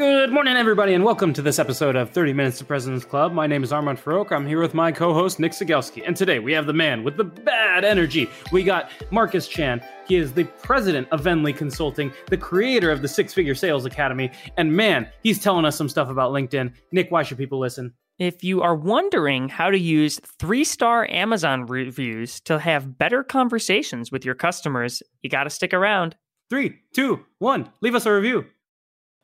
Good morning, everybody, and welcome to this episode of 30 Minutes to President's Club. My name is Armand Farrokh. I'm here with my co host, Nick Cegelski. And today we have the man with the bad energy. We got Marcus Chan. He is the president of Venli Consulting, the creator of the Six Figure Sales Academy. And man, he's telling us some stuff about LinkedIn. Nick, why should people listen? If you are wondering how to use three star Amazon reviews to have better conversations with your customers, you got to stick around. Three, two, one, leave us a review.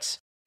But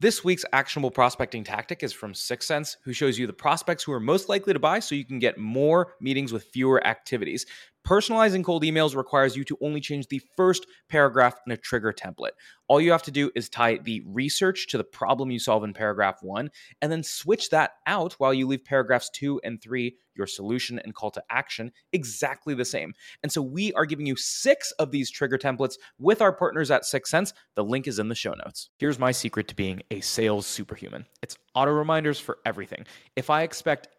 This week's actionable prospecting tactic is from 6sense, who shows you the prospects who are most likely to buy so you can get more meetings with fewer activities. Personalizing cold emails requires you to only change the first paragraph in a trigger template. All you have to do is tie the research to the problem you solve in paragraph one, and then switch that out while you leave paragraphs two and three, your solution and call to action, exactly the same. And so we are giving you six of these trigger templates with our partners at 6sense. The link is in the show notes. Here's my secret to being a sales superhuman it's auto reminders for everything. If I expect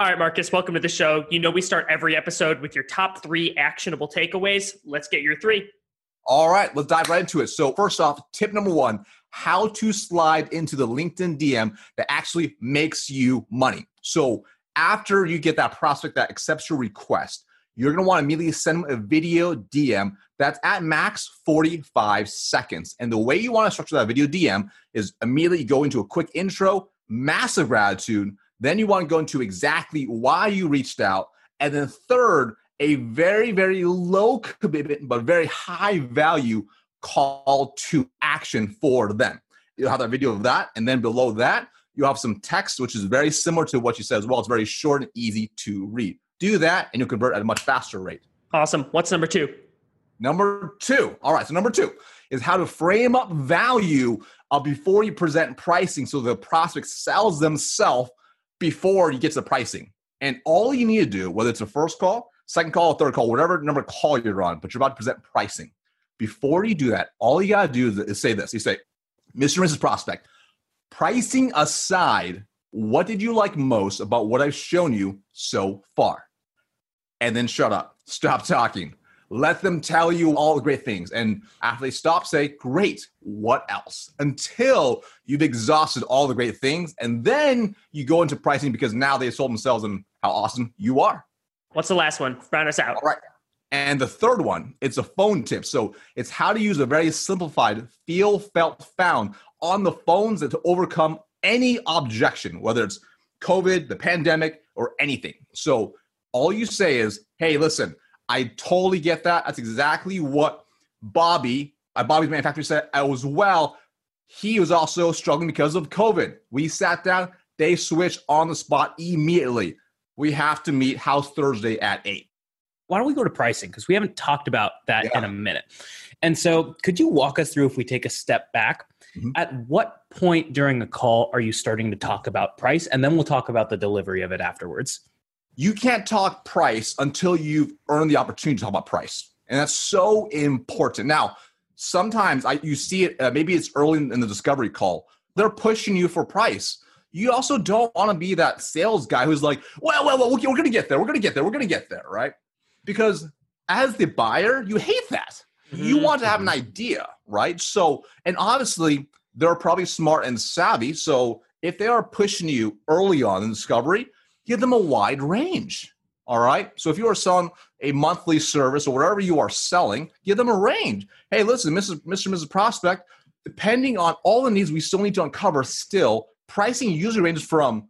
All right, Marcus, welcome to the show. You know, we start every episode with your top three actionable takeaways. Let's get your three. All right, let's dive right into it. So, first off, tip number one how to slide into the LinkedIn DM that actually makes you money. So, after you get that prospect that accepts your request, you're gonna wanna immediately send them a video DM that's at max 45 seconds. And the way you wanna structure that video DM is immediately go into a quick intro, massive gratitude then you want to go into exactly why you reached out. And then third, a very, very low commitment, but very high value call to action for them. You'll have that video of that. And then below that, you have some text, which is very similar to what you said as well. It's very short and easy to read. Do that, and you'll convert at a much faster rate. Awesome. What's number two? Number two. All right. So, number two is how to frame up value uh, before you present pricing so the prospect sells themselves before you get to the pricing. And all you need to do, whether it's a first call, second call, third call, whatever number call you're on, but you're about to present pricing. Before you do that, all you got to do is say this. You say, Mr. and Mrs. Prospect, pricing aside, what did you like most about what I've shown you so far? And then shut up. Stop talking. Let them tell you all the great things. And after they stop, say, Great, what else? Until you've exhausted all the great things. And then you go into pricing because now they've sold themselves and how awesome you are. What's the last one? Round us out. All right. And the third one, it's a phone tip. So it's how to use a very simplified feel, felt, found on the phones to overcome any objection, whether it's COVID, the pandemic, or anything. So all you say is, hey, listen, I totally get that. That's exactly what Bobby, uh, Bobby's manufacturer said as well. He was also struggling because of COVID. We sat down, they switched on the spot immediately. We have to meet House Thursday at 8 why don't we go to pricing because we haven't talked about that Yeah. in a minute and so could you walk us through if we take a step back Mhm. at what point during a call are you starting to talk about price and then we'll talk about the delivery of it afterwards you can't talk price until you've earned the opportunity to talk about price. And that's so important. Now sometimes I, you see it uh, maybe it's early in the discovery call. They're pushing you for price. You also don't want to be that sales guy who's like well well, well we're going to get there. We're going to get there. We're going to get there right? Because as the buyer you hate that. You Mhm. want to have an idea right? So and obviously they're probably smart and savvy. So if they are pushing you early on in discovery give them a wide range. All right. So if you are selling a monthly service or whatever you are selling, give them a range. Hey, listen, Mrs. Mr. Mrs. Prospect, depending on all the needs we still need to uncover, still pricing usually ranges from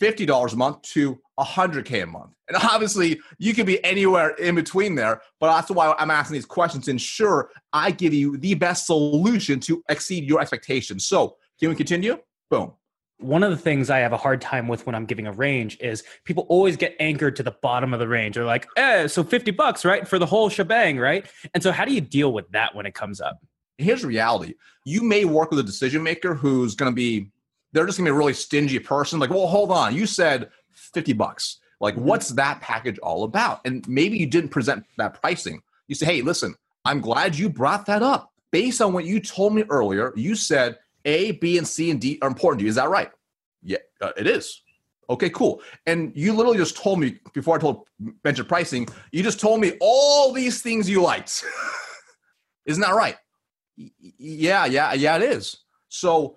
$50 a month to 100K a month. And obviously, you could be anywhere in between there, but that's why I'm asking these questions to ensure I give you the best solution to exceed your expectations. So, can we continue? Boom. One of the things I have a hard time with when I'm giving a range is people always get anchored to the bottom of the range. They're like, eh, so 50 bucks, right? For the whole shebang, right? And so how do you deal with that when it comes up? here's reality you may work with a decision maker who's going to be they're just going to be a really stingy person like well hold on you said 50 bucks like what's that package all about and maybe you didn't present that pricing you say hey listen i'm glad you brought that up based on what you told me earlier you said a b and c and d are important to you. Is that right? Yeah uh, it is. Okay cool. And you literally just told me before i told mentioned pricing you just told me all these things you liked. Isn't that right? Y- yeah yeah yeah it is. So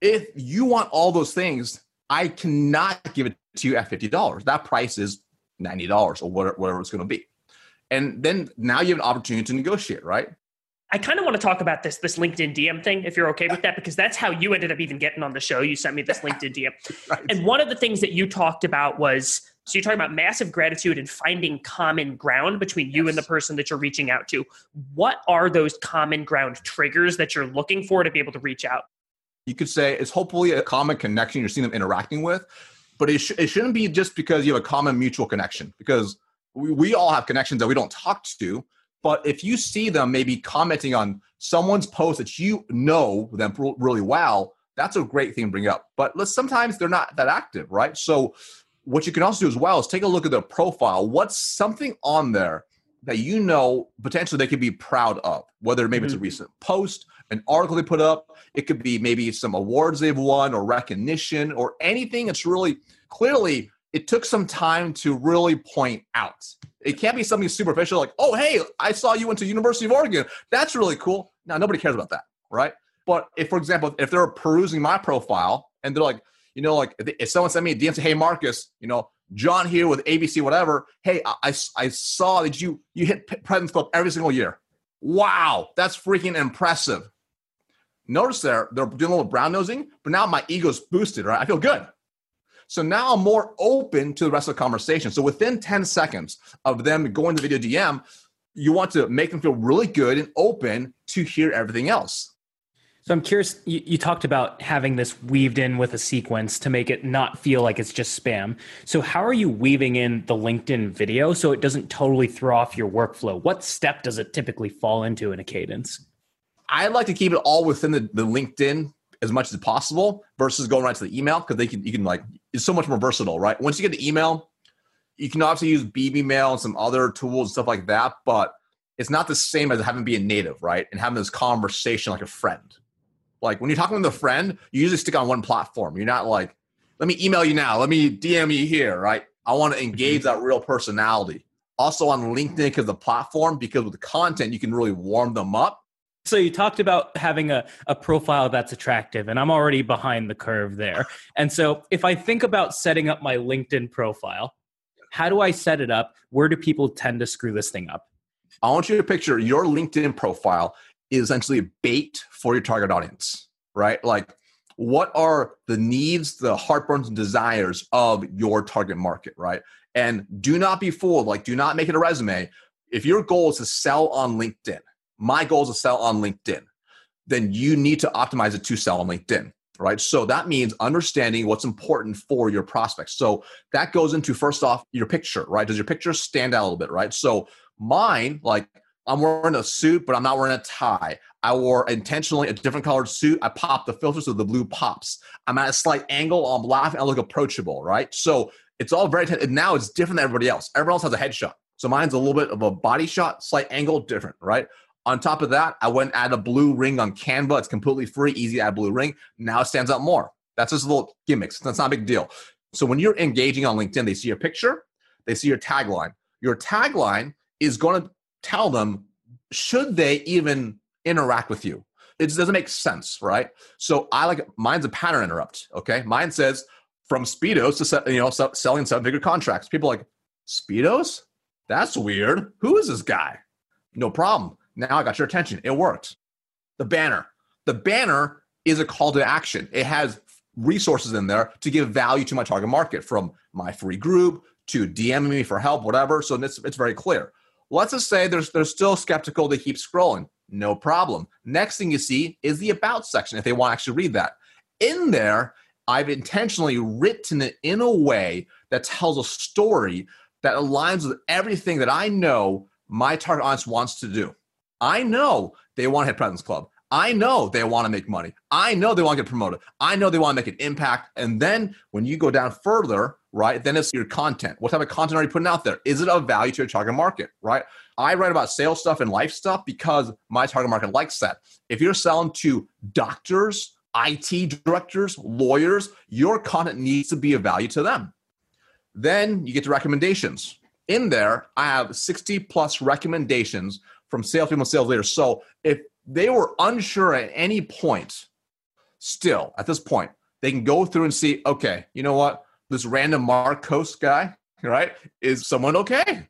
if you want all those things i cannot give it to you at $50 that price is $90 or whatever, whatever it's going to be. And then now you have an opportunity to negotiate right I kind of want to talk about this this LinkedIn DM thing, if you're okay with that, because that's how you ended up even getting on the show. You sent me this LinkedIn DM, right and one of the things that you talked about was so you're talking about massive gratitude and finding common ground between you and the person that you're reaching out to. What are those common ground triggers that you're looking for to be able to reach out? you could say it's hopefully a common connection you're seeing them interacting with but it, sh- it shouldn't be just because you have a common mutual connection because we, we all have connections that we don't talk to but if you see them maybe commenting on someone's post that you know them really well that's a great thing to bring up. But let's sometimes they're not that active right? So what you can also do as well is take a look at their profile. What's something on there that you know potentially they could be proud of? Whether maybe it's a mm-hmm. recent post an article they put up it could be maybe some awards they've won or recognition or anything that's really clearly it took some time to really point out. It can't be something superficial like, oh, hey, I saw you went to University of Oregon. That's really cool. Now, nobody cares about that, right? But if, for example, if they're perusing my profile and they're like, you know, like if, someone sent me a DM, say, hey, Marcus, you know, John here with ABC, whatever. Hey, I, I, saw that you you hit President's Club every single year. Wow, that's freaking impressive. Notice there, they're doing a little brown nosing, but now my ego's boosted, right? I feel good. So now I'm more open to the rest of the conversation. So within 10 seconds of them going to video DM, you want to make them feel really good and open to hear everything else. So I'm curious, you, you talked about having this weaved in with a sequence to make it not feel like it's just spam. So how are you weaving in the LinkedIn video so it doesn't totally throw off your workflow? What step does it typically fall into in a cadence? I like to keep it all within the, the LinkedIn as much as possible versus going right to the email because they can you can like it's so much more versatile, right? Once you get the email, you can obviously use BB Mail and some other tools and stuff like that, but it's not the same as having being native, right? And having this conversation like a friend. Like when you're talking with a friend, you usually stick on one platform. You're not like, let me email you now, let me DM you here, right? I want to mm-hmm. engage that real personality. Also on LinkedIn because the platform, because with the content, you can really warm them up. So you talked about having a, a profile that's attractive, and I'm already behind the curve there. And so if I think about setting up my LinkedIn profile, how do I set it up? Where do people tend to screw this thing up? I want you to picture your LinkedIn profile is essentially a bait for your target audience, right? Like, what are the needs, the heartburns, and desires of your target market, right? And do not be fooled. Like, do not make it a resume. If your goal is to sell on LinkedIn, my goal is to sell on LinkedIn, then you need to optimize it to sell on LinkedIn right? So that means understanding what's important for your prospects. So that goes into first off your picture, right? Does your picture stand out a little bit, right? So mine, like I'm wearing a suit, but I'm not wearing a tie. I wore intentionally a different colored suit. I popped the filter so the blue pops. I'm at a slight angle. I'm laughing. I look approachable, right? So it's all very, now it's different than everybody else. Everyone else has a headshot. So mine's a little bit of a body shot, slight angle, different, right? On top of that, I went add a blue ring on Canva. It's completely free, easy to add blue ring. Now it stands out more. That's just a little gimmicks. That's not a big deal. So when you're engaging on LinkedIn, they see your picture, they see your tagline. Your tagline is going to tell them should they even interact with you. It doesn't make sense, right? So I like mine's a pattern interrupt. Okay, mine says from speedos to you know selling seven figure contracts. People like speedos. That's weird. Who is this guy? No problem. Now I got your attention. It worked. The banner. The banner is a call to action. It has resources in there to give value to my target market from my free group to DMing me for help, whatever. So it's, it's very clear. Let's just say there's, they're still skeptical. They keep scrolling. No problem. Next thing you see is the about section if they want to actually read that. In there, I've intentionally written it in a way that tells a story that aligns with everything that I know my target audience wants to do. I know they want to hit President's Club. I know they want to make money. I know they want to get promoted. I know they want to make an impact. And then when you go down further, right, then it's your content. What type of content are you putting out there? Is it of value to your target market, right? I write about sales stuff and life stuff because my target market likes that. If you're selling to doctors, IT directors, lawyers, your content needs to be of value to them. Then you get to recommendations. In there, I have 60 plus recommendations from salespeople and sales leaders. So if they were unsure at any point, still at this point, they can go through and see, okay, you know what? This random Marcus guy, right? Is someone okay?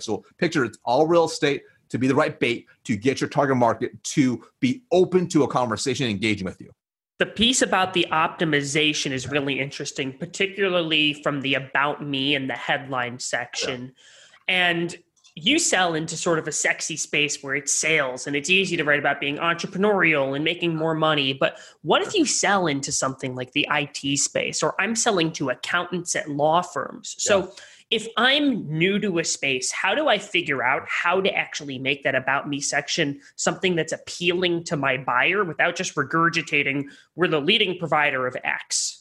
So picture it's all real estate to be the right bait to get your target market to be open to a conversation engaging with you. The piece about the optimization is really interesting, particularly from the about me and the headline section. Yeah. And you sell into sort of a sexy space where it's sales and it's easy to write about being entrepreneurial and making more money. But what if you sell into something like the IT space, or I'm selling to accountants at law firms? So yeah. if I'm new to a space, how do I figure out how to actually make that about me section something that's appealing to my buyer without just regurgitating, we're the leading provider of X?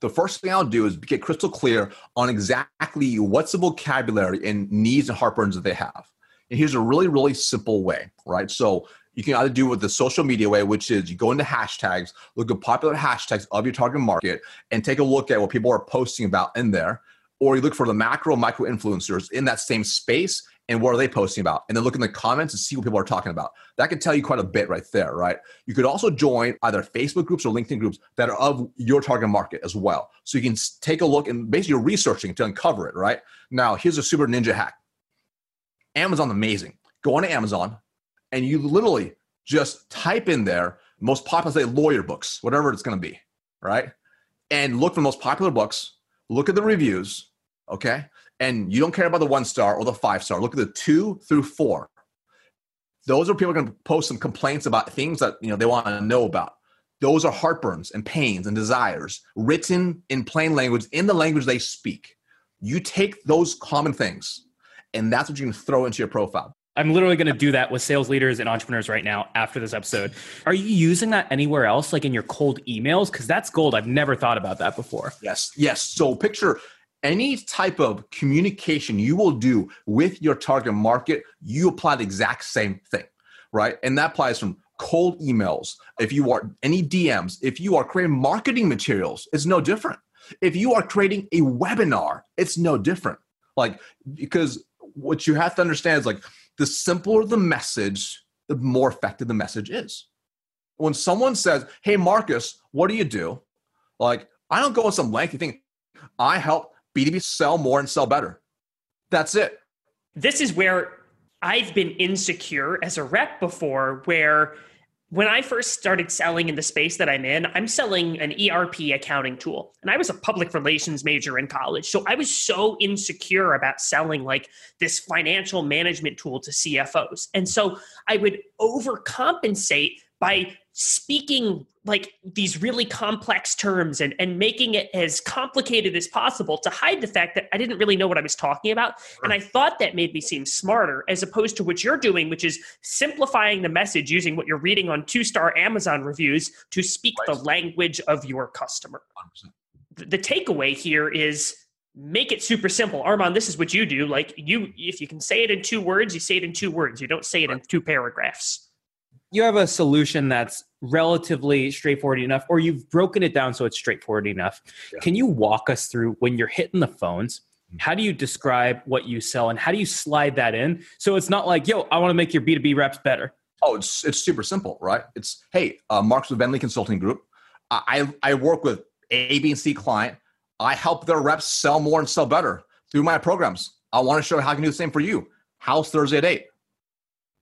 The first thing I'll do is get crystal clear on exactly what's the vocabulary and needs and heartburns that they have. And here's a really, really simple way, right? So you can either do it with the social media way, which is you go into hashtags, look at popular hashtags of your target market, and take a look at what people are posting about in there. Or you look for the macro, micro influencers in that same space and what are they posting about? And then look in the comments and see what people are talking about. That can tell you quite a bit right there, right? You could also join either Facebook groups or LinkedIn groups that are of your target market as well. So you can take a look and basically you're researching to uncover it, right? Now, here's a super ninja hack. Amazon's amazing. Go on to Amazon and you literally just type in there most popular, say lawyer books, whatever it's going to be, right? And look for the most popular books, look at the reviews, okay? and you don't care about the one star or the five star, look at the two through four. Those are people going to post some complaints about things that you know they want to know about. Those are heartburns and pains and desires written in plain language in the language they speak. You take those common things, and that's what you can throw into your profile. I'm literally going to do that with sales leaders and entrepreneurs right now after this episode. Are you using that anywhere else, like in your cold emails? Because that's gold. I've never thought about that before. Yes, yes. So picture any type of communication you will do with your target market, you apply the exact same thing, right? And that applies from cold emails, if you are any DMs, if you are creating marketing materials, it's no different. If you are creating a webinar, it's no different. Like, because what you have to understand is like the simpler the message, the more effective the message is. When someone says, Hey, Marcus, what do you do? Like, I don't go on some lengthy thing. I help B2B sell more and sell better. That's it. This is where I've been insecure as a rep before, where when I first started selling in the space that I'm in, I'm selling an ERP accounting tool. And I was a public relations major in college. So I was so insecure about selling like this financial management tool to CFOs. And so I would overcompensate by speaking like these really complex terms and, and making it as complicated as possible to hide the fact that I didn't really know what I was talking about. And I thought that made me seem smarter as opposed to what you're doing, which is simplifying the message using what you're reading on two star Amazon reviews to speak the language of your customer. The takeaway here is make it super simple. Armand, this is what you do. Like you, if you can say it in two words, you say it in two words. You don't say it in two paragraphs you have a solution that's relatively straightforward enough or you've broken it down so it's straightforward enough. Yeah. can you walk us through when you're hitting the phones mm-hmm. how do you describe what you sell and how do you slide that in so it's not like yo i want to make your b2b reps better oh it's it's super simple right? It's hey uh, mark's with Venli consulting group i i work with a b and c client. I help their reps sell more and sell better through my programs. I want to show how i can do the same for you. How's thursday at 8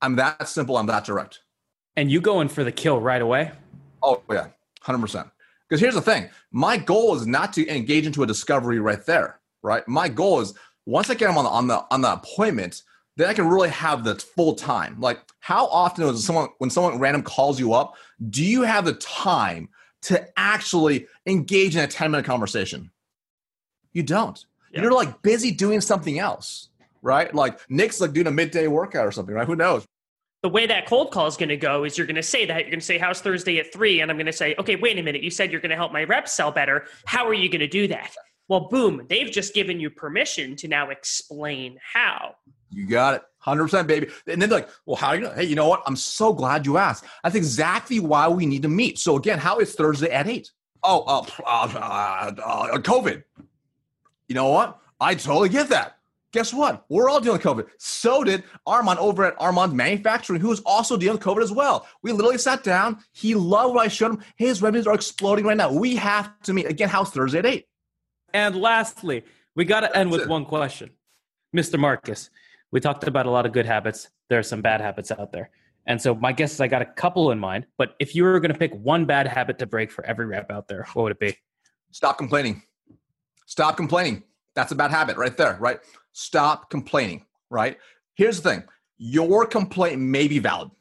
i'm that simple i'm that direct and you go in for the kill right away? Oh, yeah, 100%. Because here's the thing my goal is not to engage into a discovery right there, right? My goal is once I get them on the, on the, on the appointment, then I can really have the full time. Like, how often is someone, when someone random calls you up, do you have the time to actually engage in a 10 minute conversation? You don't. Yeah. You're like busy doing something else, right? Like Nick's like doing a midday workout or something, right? Who knows? The way that cold call is going to go is you're going to say that you're going to say how's thursday at three? And i'm going to say okay wait a minute you said you're going to help my reps sell better. How are you going to do that? Well boom they've just given you permission to now explain how. You got it. 100% baby. And then like well how are you know hey you know what? I'm so glad you asked. That's exactly why we need to meet. So again how is thursday at 8 oh uh, uh, uh, covid. You know what? I totally get that guess what? We're all dealing with COVID. So did Armand over at Armand Manufacturing, who is also dealing with COVID as well. We literally sat down. He loved what I showed him. His revenues are exploding right now. We have to meet again. House Thursday at eight. And lastly, we got to end with one question, Mr. Marcus. We talked about a lot of good habits. There are some bad habits out there. And so my guess is I got a couple in mind. But if you were going to pick one bad habit to break for every rep out there, what would it be? Stop complaining. Stop complaining. That's a bad habit right there, right? Stop complaining, right? Here's the thing your complaint may be valid.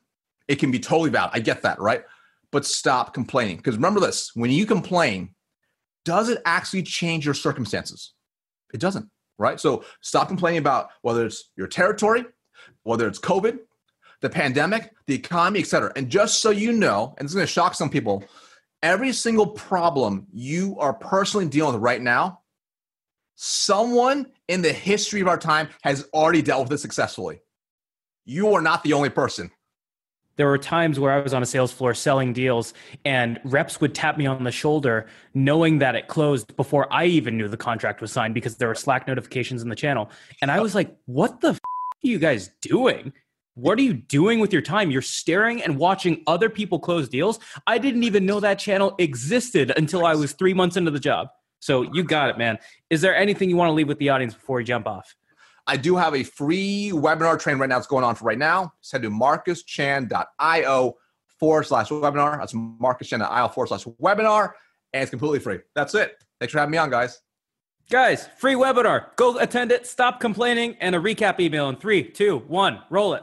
It can be totally valid. I get that, right? But stop complaining. Because remember this when you complain, does it actually change your circumstances? It doesn't, right? So stop complaining about whether it's your territory, whether it's COVID, the pandemic, the economy, etc. And just so you know, and it's going to shock some people, every single problem you are personally dealing with right now Someone in the history of our time has already dealt with this successfully. You are not the only person. There were times where I was on a sales floor selling deals, and reps would tap me on the shoulder, knowing that it closed before I even knew the contract was signed because there were Slack notifications in the channel. And I was like, what the f- are you guys doing? What are you doing with your time? You're staring and watching other people close deals. I didn't even know that channel existed until I was three months into the job. So you got it, man. Is there anything you want to leave with the audience before we jump off? I do have a free webinar train right now that's going on for right now. Just head to marcuschan.io forward slash webinar. That's marcuschan.io forward slash webinar. And it's completely free. That's it. Thanks for having me on, guys. Guys, free webinar. Go attend it. Stop complaining. And a recap email in three, two, one. Roll it.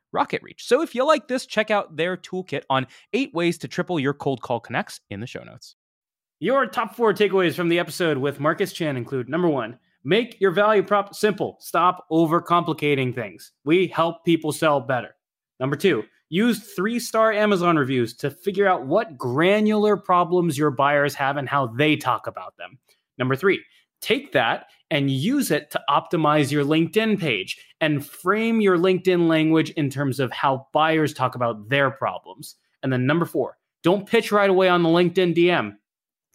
RocketReach. So if you like this, check out their toolkit on eight ways to triple your cold call connects in the show notes. Your top four takeaways from the episode with Marcus Chan include number one, make your value prop simple. Stop overcomplicating things. We help people sell better. Number two, use three star Amazon reviews to figure out what granular problems your buyers have and how they talk about them. Number three, take that and use it to optimize your LinkedIn page and frame your LinkedIn language in terms of how buyers talk about their problems. And then number four, don't pitch right away on the LinkedIn DM.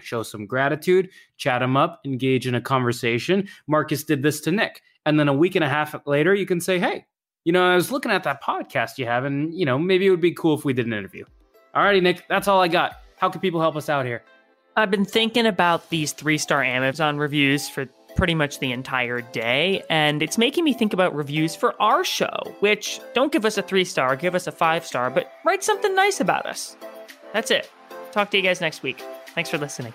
Show some gratitude, chat them up, engage in a conversation. Marcus did this to Nick. And then a week and a half later, you can say, hey, you know, I was looking at that podcast you have, and, you know, maybe it would be cool if we did an interview. Alrighty, Nick, that's all I got. How can people help us out here? I've been thinking about these three star Amazon reviews for pretty much the entire day, and it's making me think about reviews for our show, which don't give us a three star, give us a five star, but write something nice about us. That's it. Talk to you guys next week. Thanks for listening.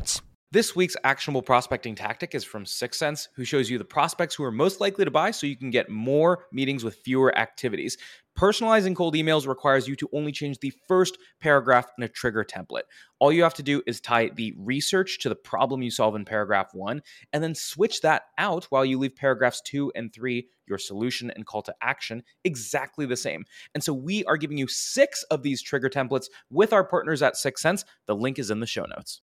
This week's actionable prospecting tactic is from 6sense, who shows you the prospects who are most likely to buy so you can get more meetings with fewer activities. Personalizing cold emails requires you to only change the first paragraph in a trigger template. All you have to do is tie the research to the problem you solve in paragraph one, and then switch that out while you leave paragraphs two and three, your solution and call to action, exactly the same. And so we are giving you six of these trigger templates with our partners at 6sense. The link is in the show notes.